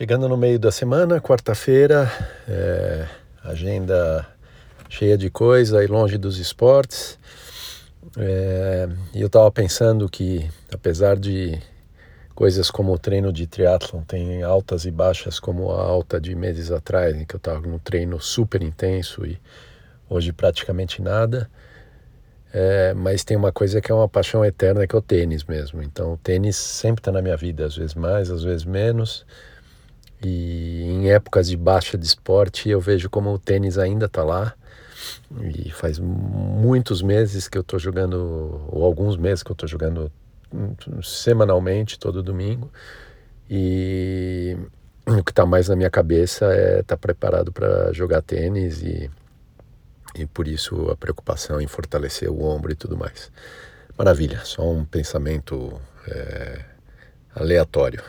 Chegando no meio da semana, quarta-feira, é, agenda cheia de coisa e longe dos esportes. É, e eu estava pensando que, apesar de coisas como o treino de triatlon tem altas e baixas, como a alta de meses atrás, em que eu estava num treino super intenso e hoje praticamente nada. É, mas tem uma coisa que é uma paixão eterna, que é o tênis mesmo. Então, o tênis sempre está na minha vida, às vezes mais, às vezes menos. E em épocas de baixa de esporte, eu vejo como o tênis ainda está lá. E faz muitos meses que eu estou jogando, ou alguns meses que eu estou jogando semanalmente, todo domingo. E o que está mais na minha cabeça é estar tá preparado para jogar tênis e, e por isso a preocupação em fortalecer o ombro e tudo mais. Maravilha, só um pensamento é, aleatório.